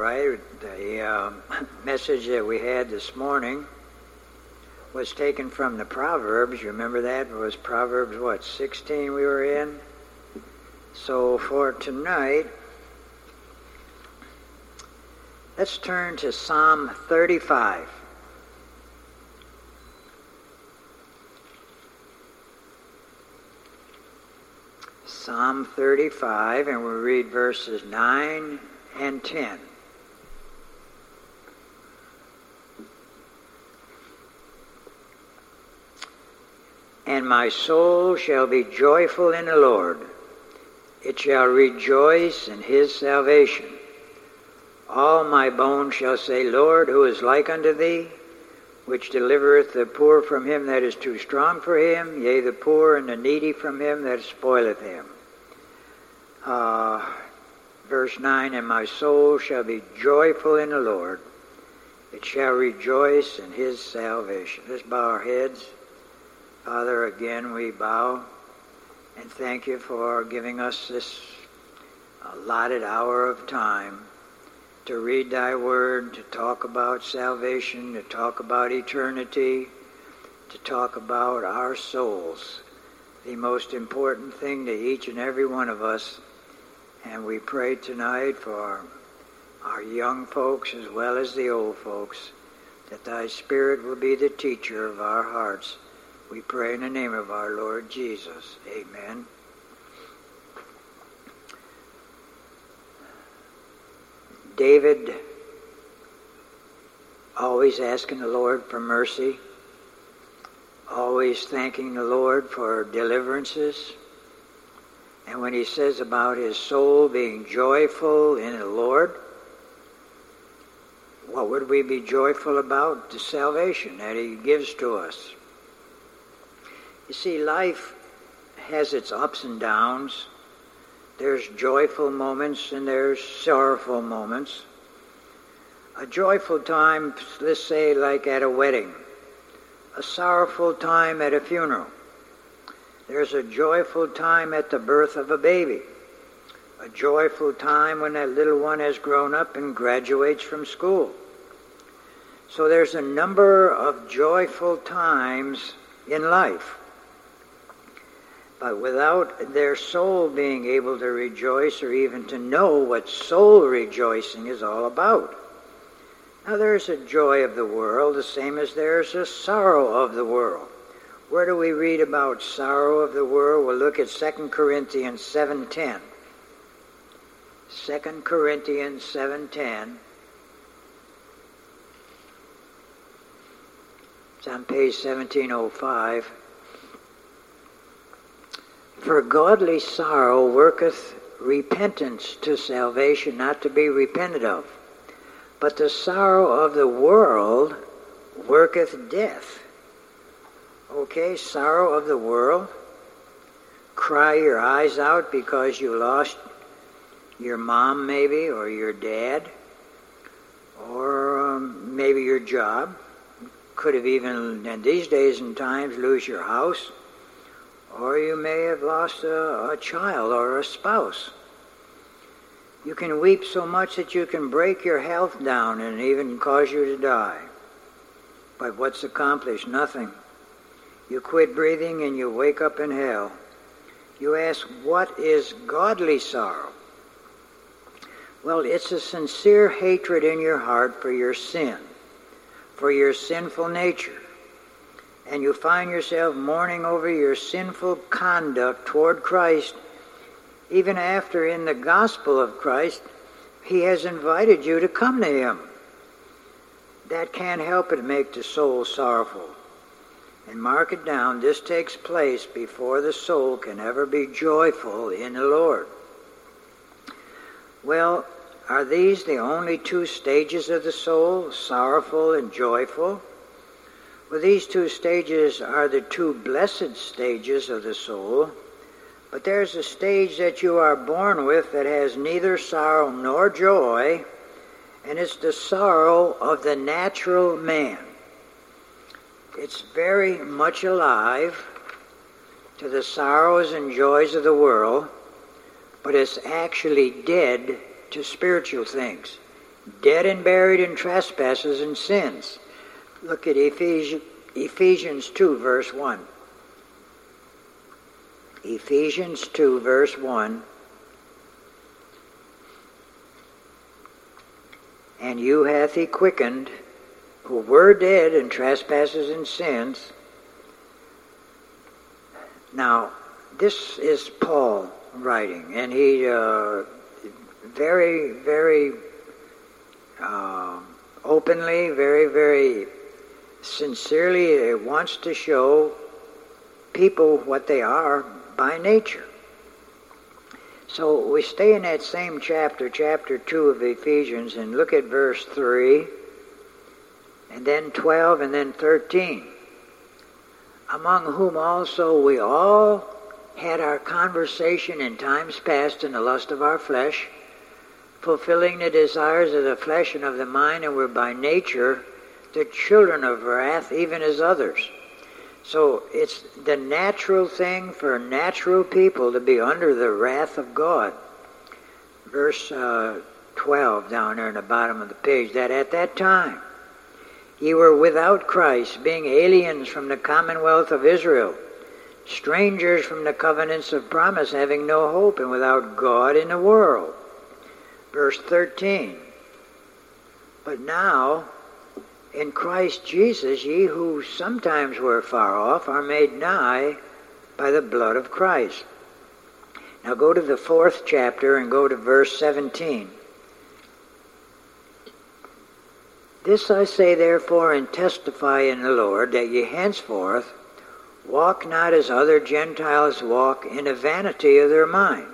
right. The uh, message that we had this morning was taken from the Proverbs. You remember that? It was Proverbs, what, 16 we were in? So for tonight, let's turn to Psalm 35. Psalm 35, and we'll read verses 9 and 10. And my soul shall be joyful in the Lord. It shall rejoice in his salvation. All my bones shall say, Lord, who is like unto thee? Which delivereth the poor from him that is too strong for him, yea, the poor and the needy from him that spoileth him. Uh, verse 9, And my soul shall be joyful in the Lord. It shall rejoice in his salvation. Let's bow our heads. Father, again we bow and thank you for giving us this allotted hour of time to read thy word, to talk about salvation, to talk about eternity, to talk about our souls, the most important thing to each and every one of us. And we pray tonight for our young folks as well as the old folks, that thy Spirit will be the teacher of our hearts. We pray in the name of our Lord Jesus. Amen. David always asking the Lord for mercy, always thanking the Lord for deliverances. And when he says about his soul being joyful in the Lord, what would we be joyful about? The salvation that he gives to us. You see, life has its ups and downs. There's joyful moments and there's sorrowful moments. A joyful time, let's say, like at a wedding. A sorrowful time at a funeral. There's a joyful time at the birth of a baby. A joyful time when that little one has grown up and graduates from school. So there's a number of joyful times in life. But without their soul being able to rejoice or even to know what soul rejoicing is all about. Now, there's a joy of the world, the same as there's a sorrow of the world. Where do we read about sorrow of the world? We'll look at 2 Corinthians 7.10. 2 Corinthians 7.10. It's on page 1705. For godly sorrow worketh repentance to salvation, not to be repented of. But the sorrow of the world worketh death. Okay, sorrow of the world. Cry your eyes out because you lost your mom, maybe, or your dad, or um, maybe your job. Could have even, in these days and times, lose your house or you may have lost a, a child or a spouse. You can weep so much that you can break your health down and even cause you to die. But what's accomplished? Nothing. You quit breathing and you wake up in hell. You ask, what is godly sorrow? Well, it's a sincere hatred in your heart for your sin, for your sinful nature and you find yourself mourning over your sinful conduct toward Christ, even after in the gospel of Christ, He has invited you to come to Him. That can't help but make the soul sorrowful. And mark it down, this takes place before the soul can ever be joyful in the Lord. Well, are these the only two stages of the soul, sorrowful and joyful? Well, these two stages are the two blessed stages of the soul, but there's a stage that you are born with that has neither sorrow nor joy, and it's the sorrow of the natural man. It's very much alive to the sorrows and joys of the world, but it's actually dead to spiritual things. dead and buried in trespasses and sins. Look at Ephesians, Ephesians 2, verse 1. Ephesians 2, verse 1. And you hath he quickened, who were dead in trespasses and sins. Now, this is Paul writing, and he uh, very, very uh, openly, very, very sincerely it wants to show people what they are by nature. So we stay in that same chapter, chapter 2 of Ephesians, and look at verse 3, and then 12, and then 13. Among whom also we all had our conversation in times past in the lust of our flesh, fulfilling the desires of the flesh and of the mind, and were by nature the children of wrath, even as others. So it's the natural thing for natural people to be under the wrath of God. Verse uh, 12 down there in the bottom of the page, that at that time ye were without Christ, being aliens from the commonwealth of Israel, strangers from the covenants of promise, having no hope, and without God in the world. Verse 13. But now in Christ Jesus, ye who sometimes were far off are made nigh by the blood of Christ. Now go to the fourth chapter and go to verse 17. This I say therefore and testify in the Lord that ye henceforth walk not as other Gentiles walk in the vanity of their mind,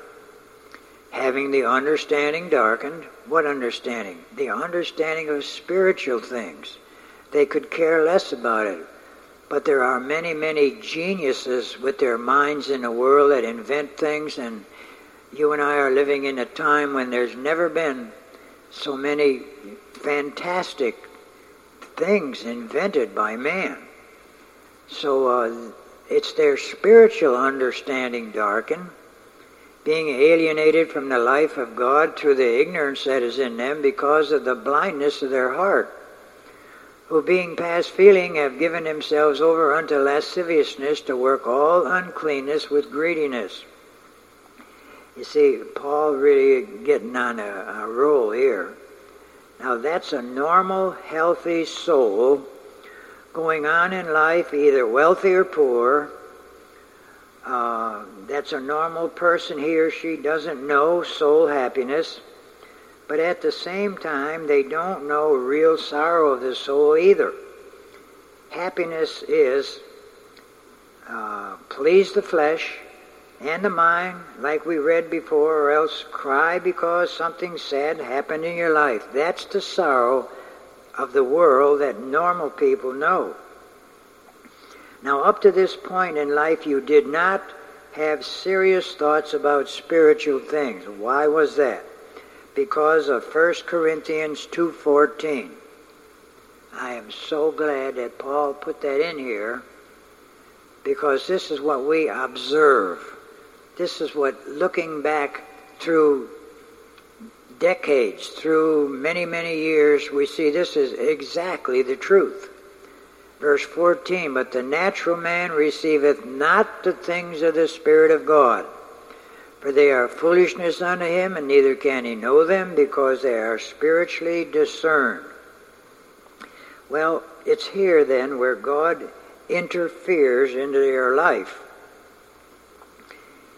having the understanding darkened. What understanding? The understanding of spiritual things they could care less about it. But there are many, many geniuses with their minds in the world that invent things, and you and I are living in a time when there's never been so many fantastic things invented by man. So uh, it's their spiritual understanding darkened, being alienated from the life of God through the ignorance that is in them because of the blindness of their heart who being past feeling have given themselves over unto lasciviousness to work all uncleanness with greediness. You see, Paul really getting on a, a roll here. Now that's a normal, healthy soul going on in life, either wealthy or poor. Uh, that's a normal person, he or she doesn't know soul happiness but at the same time, they don't know real sorrow of the soul either. Happiness is uh, please the flesh and the mind, like we read before, or else cry because something sad happened in your life. That's the sorrow of the world that normal people know. Now, up to this point in life, you did not have serious thoughts about spiritual things. Why was that? Because of 1 Corinthians 2.14. I am so glad that Paul put that in here because this is what we observe. This is what, looking back through decades, through many, many years, we see this is exactly the truth. Verse 14, But the natural man receiveth not the things of the Spirit of God, for they are foolishness unto him, and neither can he know them, because they are spiritually discerned. Well, it's here then where God interferes into your life.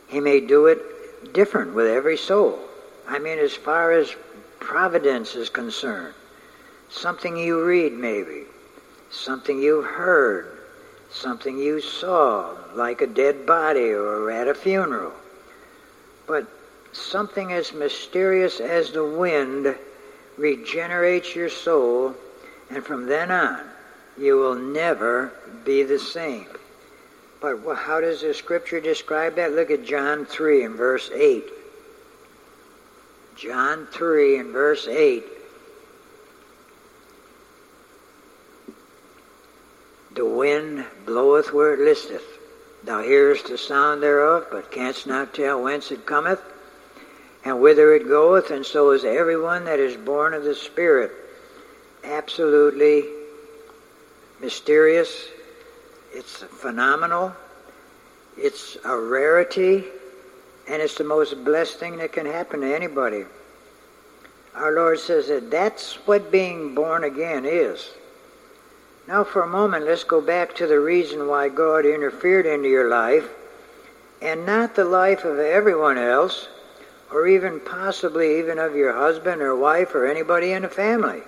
He may do it different with every soul. I mean, as far as providence is concerned, something you read maybe, something you heard, something you saw, like a dead body or at a funeral but something as mysterious as the wind regenerates your soul, and from then on, you will never be the same. But how does the scripture describe that? Look at John 3 and verse 8. John 3 and verse 8. The wind bloweth where it listeth Thou hearest the sound thereof, but canst not tell whence it cometh, and whither it goeth, and so is everyone that is born of the Spirit. Absolutely mysterious. It's phenomenal. It's a rarity, and it's the most blessed thing that can happen to anybody. Our Lord says that that's what being born again is. Now, for a moment, let's go back to the reason why God interfered into your life, and not the life of everyone else, or even possibly even of your husband or wife or anybody in the family.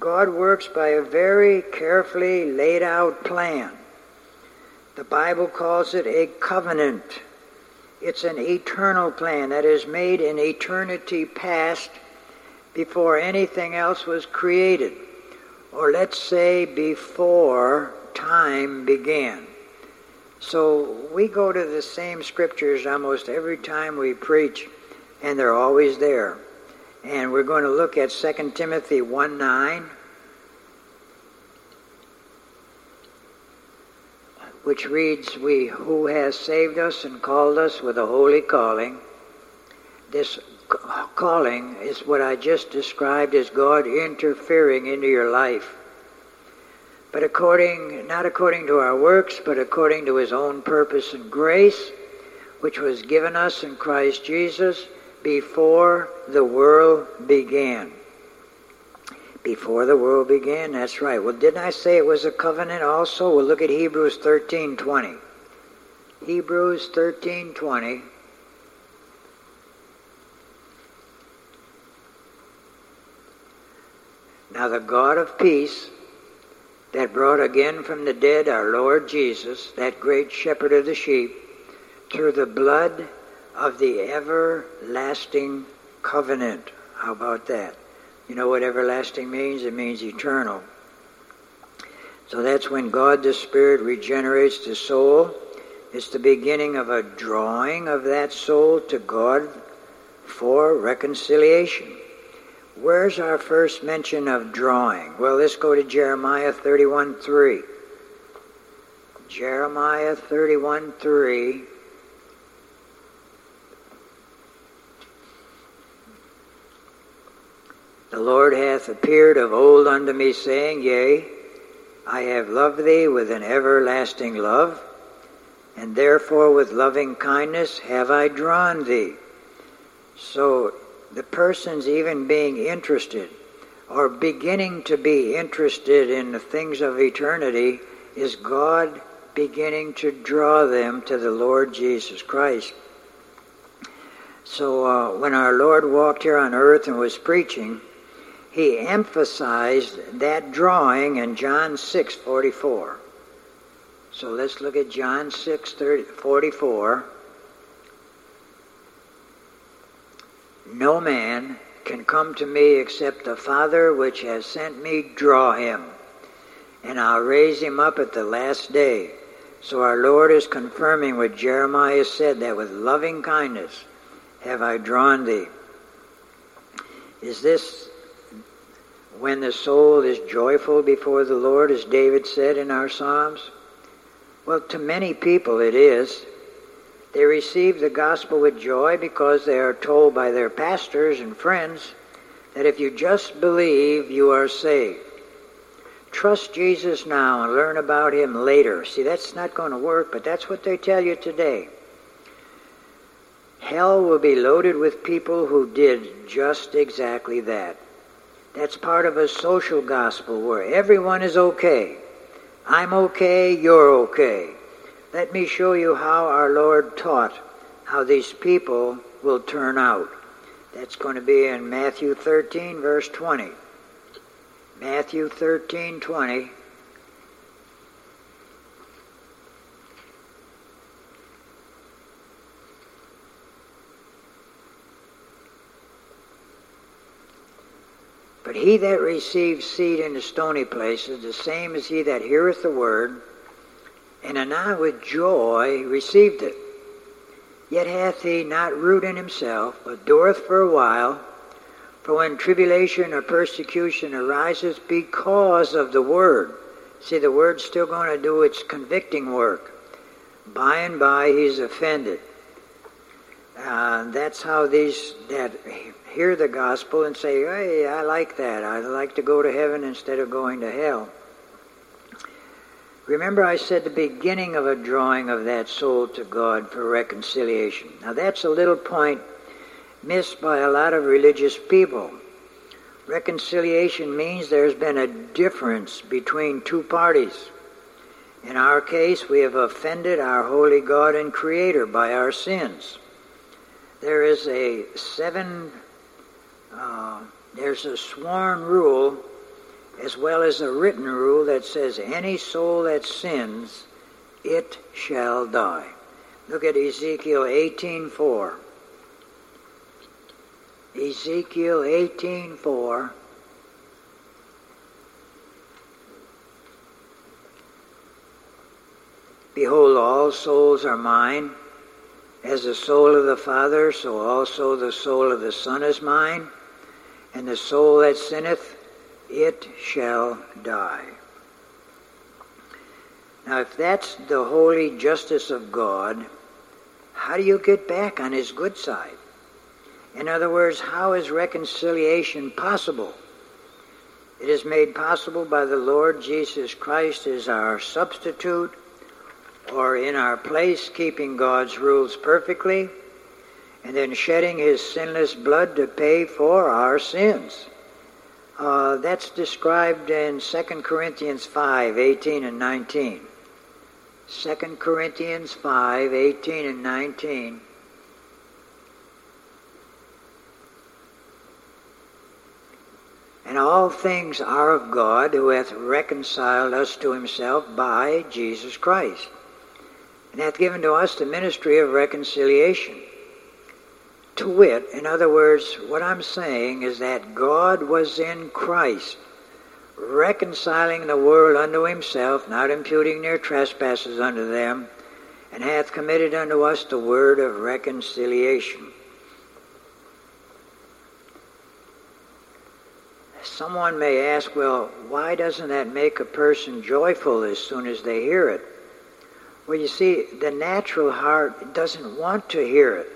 God works by a very carefully laid out plan. The Bible calls it a covenant. It's an eternal plan that is made in eternity past before anything else was created or let's say before time began. So we go to the same scriptures almost every time we preach, and they're always there. And we're going to look at 2 Timothy 1 9. Which reads, We who has saved us and called us with a holy calling. This calling is what I just described as God interfering into your life. But according, not according to our works, but according to his own purpose and grace, which was given us in Christ Jesus before the world began. Before the world began, that's right. Well, didn't I say it was a covenant also? We'll look at Hebrews 13:20. Hebrews 13:20 Now the God of peace that brought again from the dead our Lord Jesus, that great shepherd of the sheep, through the blood of the everlasting covenant. How about that? You know what everlasting means? It means eternal. So that's when God the Spirit regenerates the soul. It's the beginning of a drawing of that soul to God for reconciliation. Where's our first mention of drawing? Well, let's go to Jeremiah 31 3. Jeremiah 31 3. The Lord hath appeared of old unto me, saying, Yea, I have loved thee with an everlasting love, and therefore with loving kindness have I drawn thee. So the person's even being interested or beginning to be interested in the things of eternity is God beginning to draw them to the Lord Jesus Christ. So uh, when our Lord walked here on earth and was preaching, he emphasized that drawing in John 6:44. So let's look at John 6:44. No man can come to me except the Father which has sent me draw him, and I'll raise him up at the last day. So our Lord is confirming what Jeremiah said that with loving kindness have I drawn thee. Is this when the soul is joyful before the Lord, as David said in our Psalms? Well, to many people it is. They receive the gospel with joy because they are told by their pastors and friends that if you just believe, you are saved. Trust Jesus now and learn about him later. See, that's not going to work, but that's what they tell you today. Hell will be loaded with people who did just exactly that. That's part of a social gospel where everyone is okay. I'm okay, you're okay. Let me show you how our Lord taught how these people will turn out. That's going to be in Matthew 13, verse 20. Matthew 13, 20. But he that receives seed in the stony places, the same is he that heareth the word, and anon with joy received it. Yet hath he not root in himself, but dureth for a while. For when tribulation or persecution arises because of the word, see, the word's still going to do its convicting work. By and by he's offended. Uh, that's how these that hear the gospel and say, "Hey, I like that. I'd like to go to heaven instead of going to hell." Remember, I said the beginning of a drawing of that soul to God for reconciliation. Now, that's a little point missed by a lot of religious people. Reconciliation means there's been a difference between two parties. In our case, we have offended our holy God and Creator by our sins. There is a seven, uh, there's a sworn rule as well as a written rule that says any soul that sins, it shall die. Look at Ezekiel 18:4. Ezekiel 18:4 Behold, all souls are mine. As the soul of the Father, so also the soul of the Son is mine. And the soul that sinneth, it shall die. Now, if that's the holy justice of God, how do you get back on his good side? In other words, how is reconciliation possible? It is made possible by the Lord Jesus Christ as our substitute, or in our place, keeping God's rules perfectly, and then shedding his sinless blood to pay for our sins. Uh, that's described in 2 Corinthians 5, 18 and 19. 2 Corinthians 5, 18 and 19. And all things are of God, who hath reconciled us to himself by Jesus Christ, and hath given to us the ministry of reconciliation to wit, in other words, what I'm saying is that God was in Christ, reconciling the world unto himself, not imputing their trespasses unto them, and hath committed unto us the word of reconciliation. Someone may ask, well, why doesn't that make a person joyful as soon as they hear it? Well, you see, the natural heart doesn't want to hear it.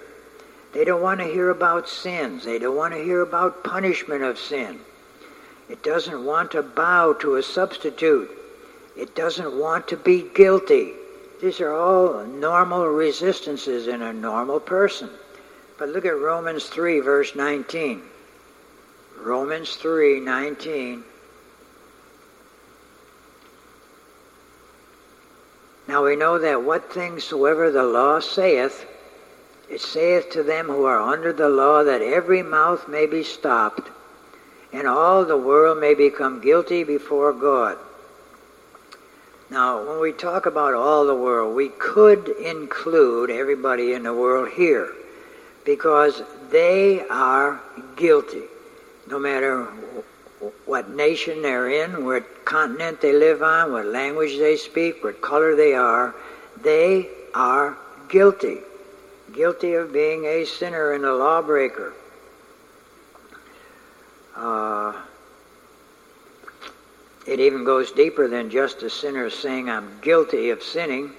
They don't want to hear about sins. They don't want to hear about punishment of sin. It doesn't want to bow to a substitute. It doesn't want to be guilty. These are all normal resistances in a normal person. But look at Romans 3, verse 19. Romans 3, 19. Now we know that what things soever the law saith, it saith to them who are under the law that every mouth may be stopped, and all the world may become guilty before God. Now, when we talk about all the world, we could include everybody in the world here because they are guilty. No matter what nation they're in, what continent they live on, what language they speak, what color they are, they are guilty guilty of being a sinner and a lawbreaker. Uh, it even goes deeper than just a sinner saying, I'm guilty of sinning.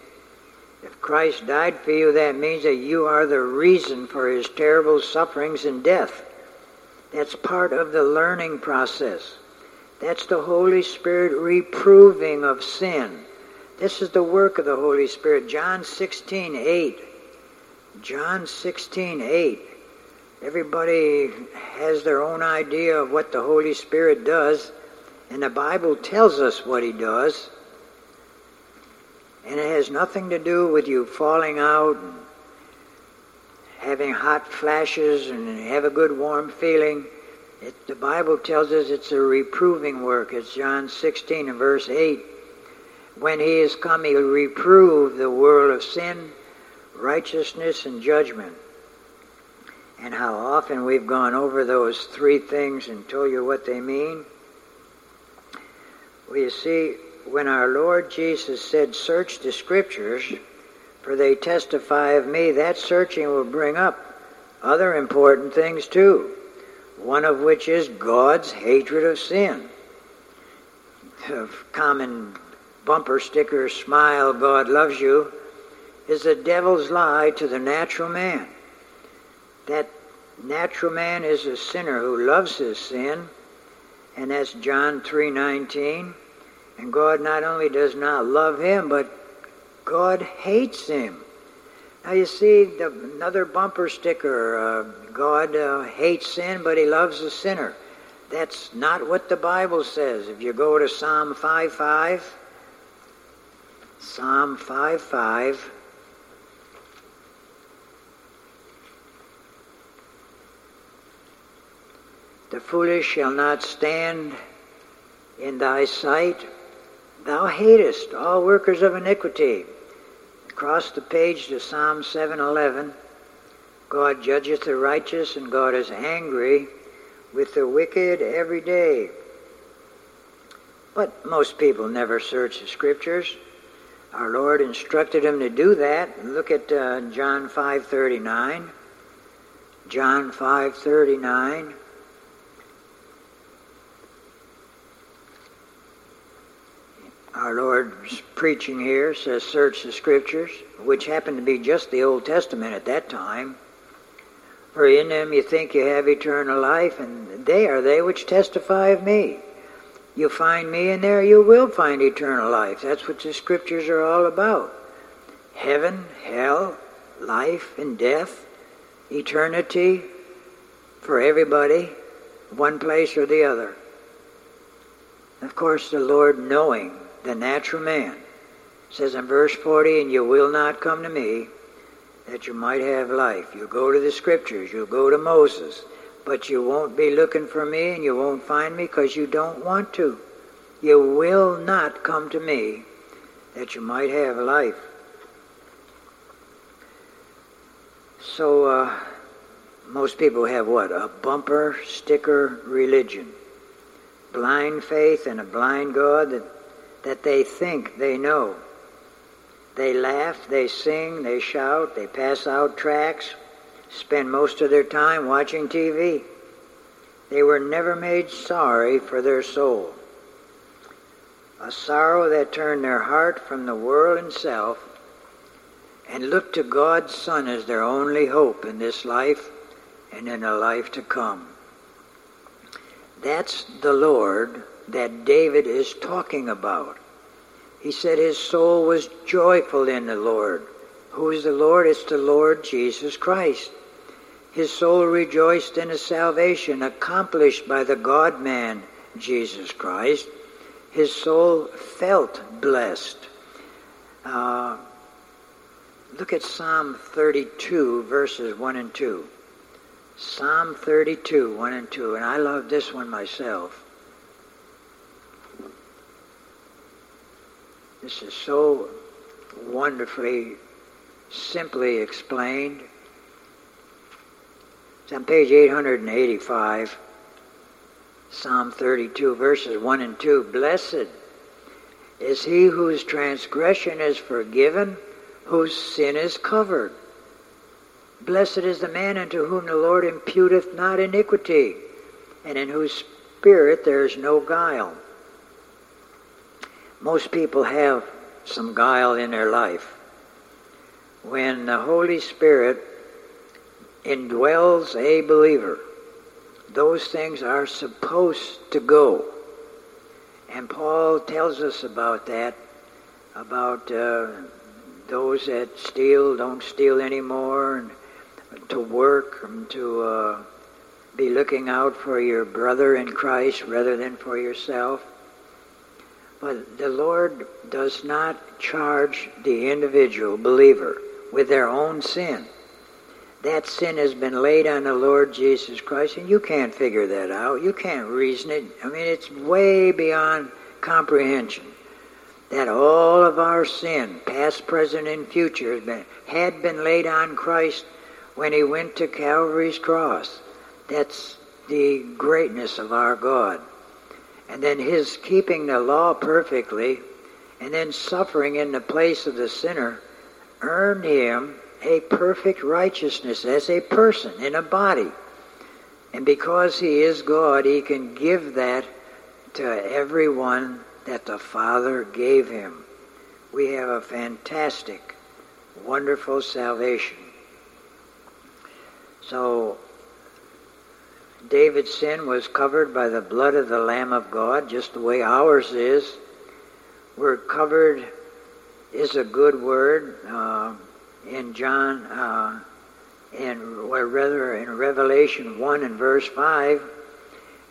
If Christ died for you, that means that you are the reason for his terrible sufferings and death. That's part of the learning process. That's the Holy Spirit reproving of sin. This is the work of the Holy Spirit. John 16, 8. John 16, 8. Everybody has their own idea of what the Holy Spirit does, and the Bible tells us what He does. And it has nothing to do with you falling out and having hot flashes and have a good warm feeling. It, the Bible tells us it's a reproving work. It's John 16 and verse 8. When he is come, he'll reprove the world of sin righteousness and judgment. And how often we've gone over those three things and told you what they mean. Well, you see, when our Lord Jesus said, Search the Scriptures, for they testify of me, that searching will bring up other important things too. One of which is God's hatred of sin. Of common bumper sticker, smile, God loves you is the devil's lie to the natural man. that natural man is a sinner who loves his sin, and that's John 3:19. And God not only does not love him, but God hates him. Now you see the, another bumper sticker, uh, God uh, hates sin, but he loves the sinner. That's not what the Bible says. If you go to Psalm 5.5, Psalm 5.5, The foolish shall not stand in thy sight. Thou hatest all workers of iniquity. Across the page to Psalm 711, God judgeth the righteous and God is angry with the wicked every day. But most people never search the scriptures. Our Lord instructed them to do that. Look at uh, John 5:39. John 5:39. Our Lord's preaching here says, Search the Scriptures, which happened to be just the Old Testament at that time. For in them you think you have eternal life, and they are they which testify of me. You find me in there, you will find eternal life. That's what the Scriptures are all about. Heaven, hell, life and death, eternity for everybody, one place or the other. Of course, the Lord knowing the natural man. says in verse 40, And you will not come to me that you might have life. You'll go to the scriptures, you'll go to Moses, but you won't be looking for me and you won't find me because you don't want to. You will not come to me that you might have life. So, uh, most people have what? A bumper sticker religion. Blind faith and a blind God that that they think they know. They laugh, they sing, they shout, they pass out tracts, spend most of their time watching TV. They were never made sorry for their soul. A sorrow that turned their heart from the world and self and looked to God's Son as their only hope in this life and in a life to come. That's the Lord that David is talking about. He said his soul was joyful in the Lord. Who is the Lord? It's the Lord Jesus Christ. His soul rejoiced in the salvation accomplished by the God man, Jesus Christ. His soul felt blessed. Uh, look at Psalm 32, verses 1 and 2. Psalm 32, 1 and 2. And I love this one myself. This is so wonderfully, simply explained. It's on page 885, Psalm 32, verses 1 and 2. Blessed is he whose transgression is forgiven, whose sin is covered. Blessed is the man unto whom the Lord imputeth not iniquity, and in whose spirit there is no guile. Most people have some guile in their life. When the Holy Spirit indwells a believer, those things are supposed to go. And Paul tells us about that, about uh, those that steal, don't steal anymore, and to work, and to uh, be looking out for your brother in Christ rather than for yourself. But the Lord does not charge the individual believer with their own sin. That sin has been laid on the Lord Jesus Christ, and you can't figure that out. You can't reason it. I mean, it's way beyond comprehension that all of our sin, past, present, and future, had been laid on Christ when he went to Calvary's cross. That's the greatness of our God and then his keeping the law perfectly, and then suffering in the place of the sinner, earned him a perfect righteousness as a person in a body. And because he is God, he can give that to everyone that the Father gave him. We have a fantastic, wonderful salvation. So David's sin was covered by the blood of the Lamb of God, just the way ours is. We're covered is a good word uh, in John, uh, in or rather in Revelation one and verse five.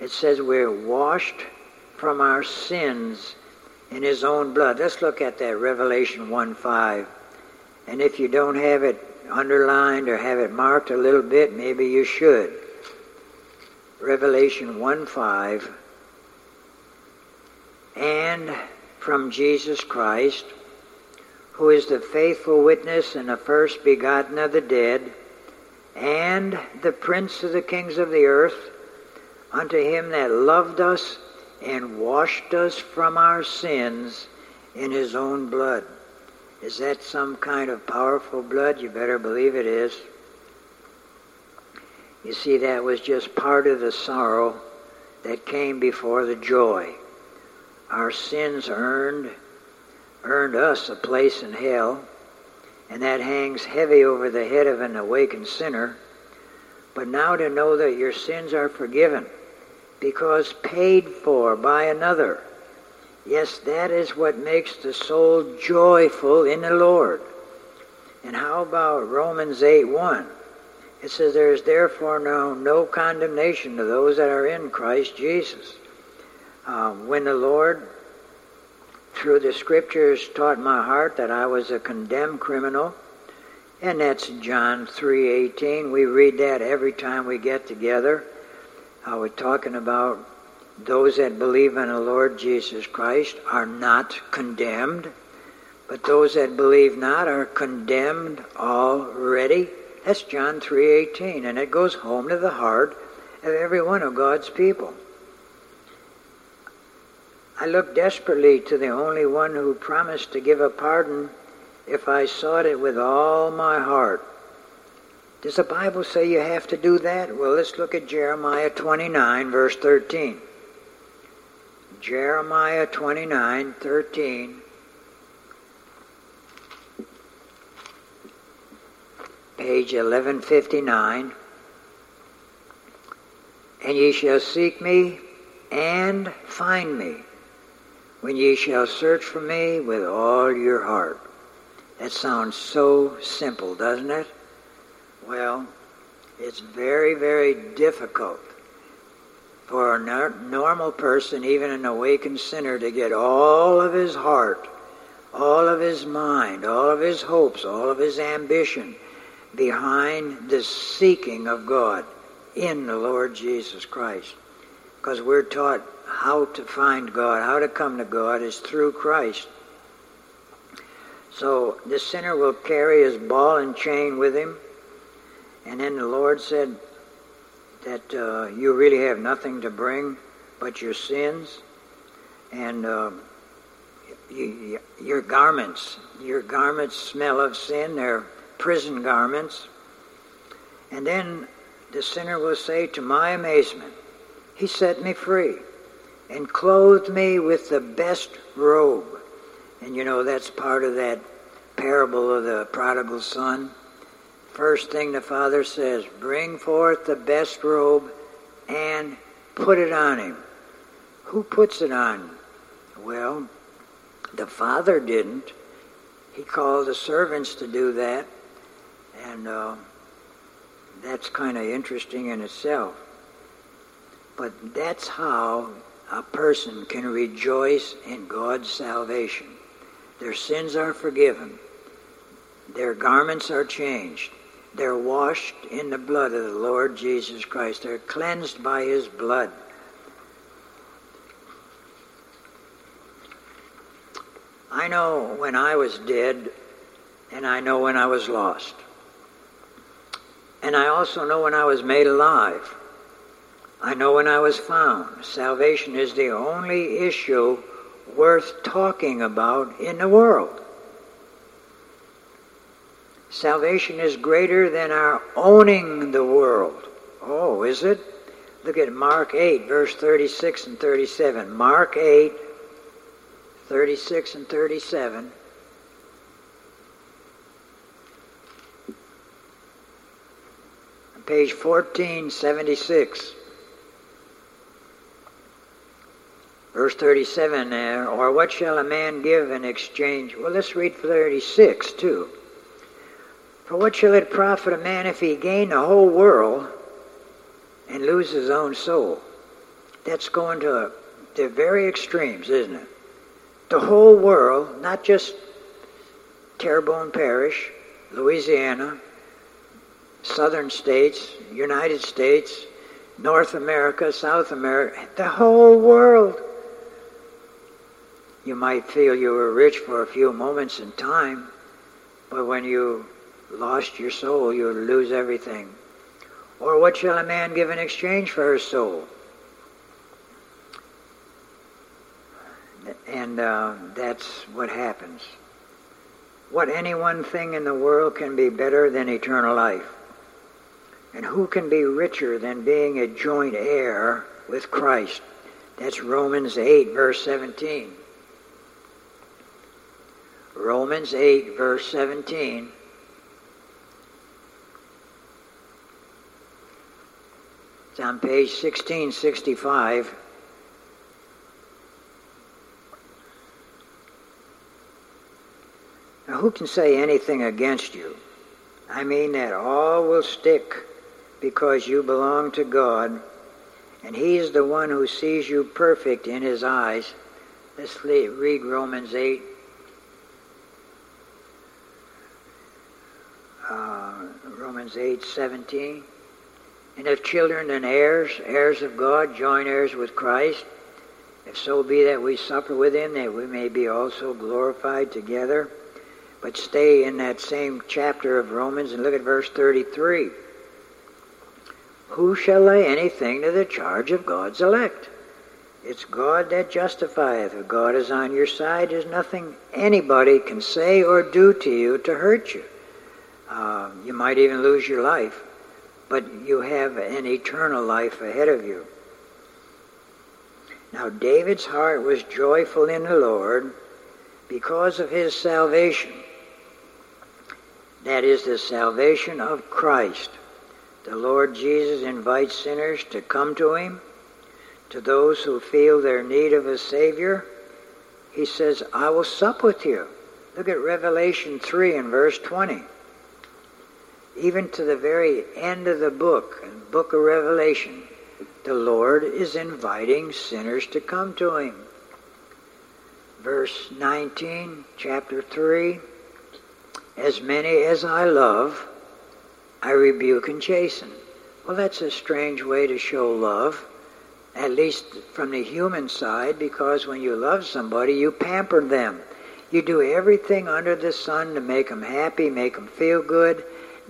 It says we're washed from our sins in His own blood. Let's look at that Revelation one five. And if you don't have it underlined or have it marked a little bit, maybe you should. Revelation 1 5. And from Jesus Christ, who is the faithful witness and the first begotten of the dead, and the prince of the kings of the earth, unto him that loved us and washed us from our sins in his own blood. Is that some kind of powerful blood? You better believe it is. You see, that was just part of the sorrow that came before the joy. Our sins earned earned us a place in hell, and that hangs heavy over the head of an awakened sinner. But now to know that your sins are forgiven because paid for by another Yes, that is what makes the soul joyful in the Lord. And how about Romans 8 1? It says, There is therefore now no condemnation to those that are in Christ Jesus. Um, when the Lord, through the scriptures, taught my heart that I was a condemned criminal, and that's John 3.18. We read that every time we get together. Uh, we're talking about those that believe in the Lord Jesus Christ are not condemned, but those that believe not are condemned already. That's John 3:18 and it goes home to the heart of every one of God's people. I look desperately to the only one who promised to give a pardon if I sought it with all my heart. Does the Bible say you have to do that? Well, let's look at Jeremiah 29, verse 13. Jeremiah 29 13. Page 1159. And ye shall seek me and find me when ye shall search for me with all your heart. That sounds so simple, doesn't it? Well, it's very, very difficult for a normal person, even an awakened sinner, to get all of his heart, all of his mind, all of his hopes, all of his ambition behind the seeking of God in the Lord Jesus Christ. Because we're taught how to find God, how to come to God is through Christ. So the sinner will carry his ball and chain with him. And then the Lord said, that uh, you really have nothing to bring but your sins and uh, you, your garments. Your garments smell of sin. They're prison garments. And then the sinner will say, to my amazement, He set me free and clothed me with the best robe. And you know, that's part of that parable of the prodigal son. First thing the Father says, bring forth the best robe and put it on him. Who puts it on? Well, the Father didn't. He called the servants to do that, and uh, that's kind of interesting in itself. But that's how a person can rejoice in God's salvation. Their sins are forgiven. Their garments are changed. They're washed in the blood of the Lord Jesus Christ. They're cleansed by his blood. I know when I was dead, and I know when I was lost. And I also know when I was made alive. I know when I was found. Salvation is the only issue worth talking about in the world. Salvation is greater than our owning the world. Oh, is it? Look at Mark 8, verse 36 and 37. Mark 8, 36 and 37. Page 1476. Verse 37 there, or what shall a man give in exchange? Well, let's read 36 too. For what shall it profit a man if he gain the whole world and lose his own soul? That's going to the very extremes, isn't it? The whole world, not just Terrebonne Parish, Louisiana, southern states, United States, North America, South America, the whole world. You might feel you were rich for a few moments in time, but when you lost your soul, you would lose everything. Or what shall a man give in exchange for his soul? And uh, that's what happens. What any one thing in the world can be better than eternal life? And who can be richer than being a joint heir with Christ? That's Romans 8, verse 17. Romans 8, verse 17. It's on page 1665. Now, who can say anything against you? I mean that all will stick because you belong to God, and He's the one who sees you perfect in His eyes. Let's read Romans 8, uh, Romans 8, 17. And if children and heirs, heirs of God, join heirs with Christ, if so be that we suffer with him, that we may be also glorified together. But stay in that same chapter of Romans and look at verse 33. Who shall lay anything to the charge of God's elect? It's God that justifieth. If God is on your side, there's nothing anybody can say or do to you to hurt you. Uh, you might even lose your life, but you have an eternal life ahead of you. Now, David's heart was joyful in the Lord because of his salvation. That is the salvation of Christ. The Lord Jesus invites sinners to come to him. To those who feel their need of a Savior, he says, I will sup with you. Look at Revelation 3 and verse 20 even to the very end of the book, book of Revelation, the Lord is inviting sinners to come to him. Verse 19, chapter 3 As many as I love, I rebuke and chasten. Well, that's a strange way to show love, at least from the human side, because when you love somebody, you pamper them. You do everything under the sun to make them happy, make them feel good,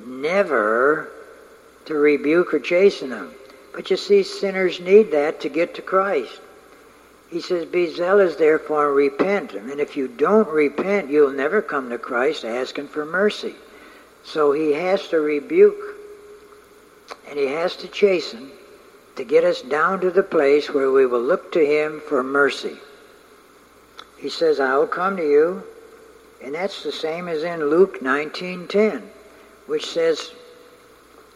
never to rebuke or chasten them. But you see, sinners need that to get to Christ. He says, Be zealous, therefore, and repent. And if you don't repent, you'll never come to Christ asking for mercy. So he has to rebuke and he has to chasten to get us down to the place where we will look to him for mercy. He says, I will come to you. And that's the same as in Luke 19.10 which says,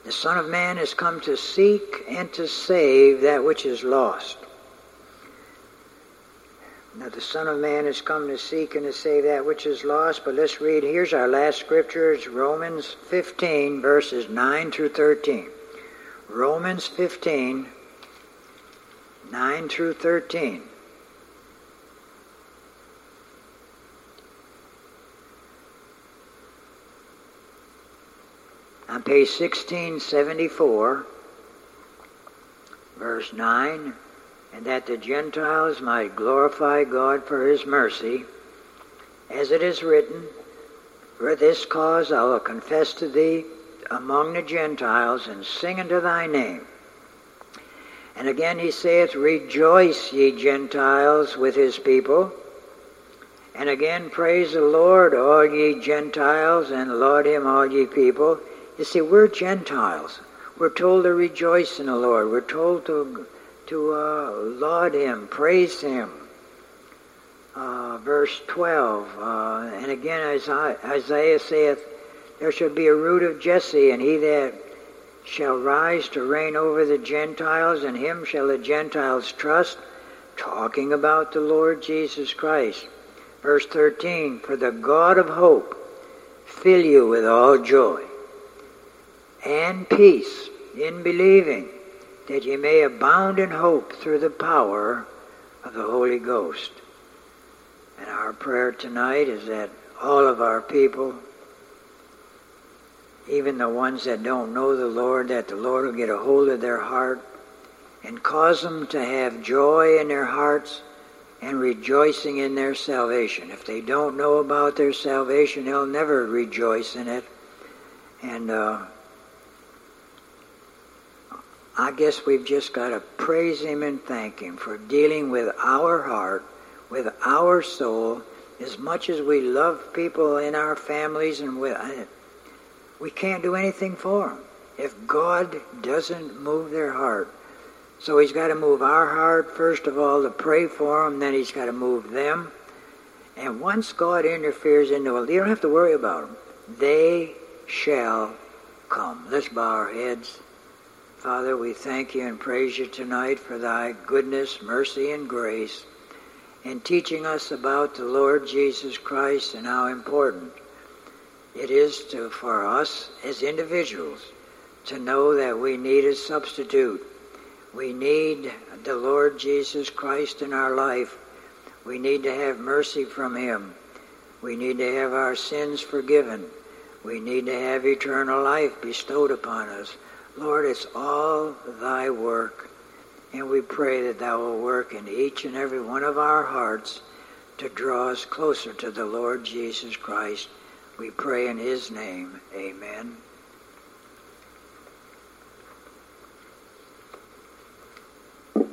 The Son of Man has come to seek and to save that which is lost. Now, the Son of Man has come to seek and to save that which is lost, but let's read. Here's our last scripture. Romans 15, verses 9 through 13. Romans 15, 9 through 13. On page 1674, verse 9, and that the Gentiles might glorify God for his mercy, as it is written, For this cause I will confess to thee among the Gentiles and sing unto thy name. And again he saith, Rejoice, ye Gentiles, with his people. And again, praise the Lord, all ye Gentiles, and laud him, all ye people. You see, we're Gentiles. We're told to rejoice in the Lord. We're told to, to uh, laud Him, praise Him. Uh, verse 12. Uh, and again, Isaiah, Isaiah saith, There shall be a root of Jesse, and he that shall rise to reign over the Gentiles, and him shall the Gentiles trust, talking about the Lord Jesus Christ. Verse 13, For the God of hope fill you with all joy and peace in believing, that ye may abound in hope through the power of the Holy Ghost. And our prayer tonight is that all of our people, even the ones that don't know the Lord, that the Lord will get a hold of their heart and cause them to have joy in their hearts and rejoicing in their salvation. If they don't know about their salvation, they'll never rejoice in it. And uh, I guess we've just got to praise Him and thank Him for dealing with our heart, with our soul, as much as we love people in our families and with, uh, we can't do anything for them if God doesn't move their heart. So He's got to move our heart, first of all, to pray for them, then He's got to move them. And once God interferes into it, you don't have to worry about them. They shall come. Let's bow our heads. Father, we thank you and praise you tonight for thy goodness, mercy, and grace in teaching us about the Lord Jesus Christ and how important it is to, for us as individuals to know that we need a substitute. We need the Lord Jesus Christ in our life. We need to have mercy from him. We need to have our sins forgiven. We need to have eternal life bestowed upon us. Lord, it's all thy work. And we pray that thou will work in each and every one of our hearts to draw us closer to the Lord Jesus Christ. We pray in his name. Amen.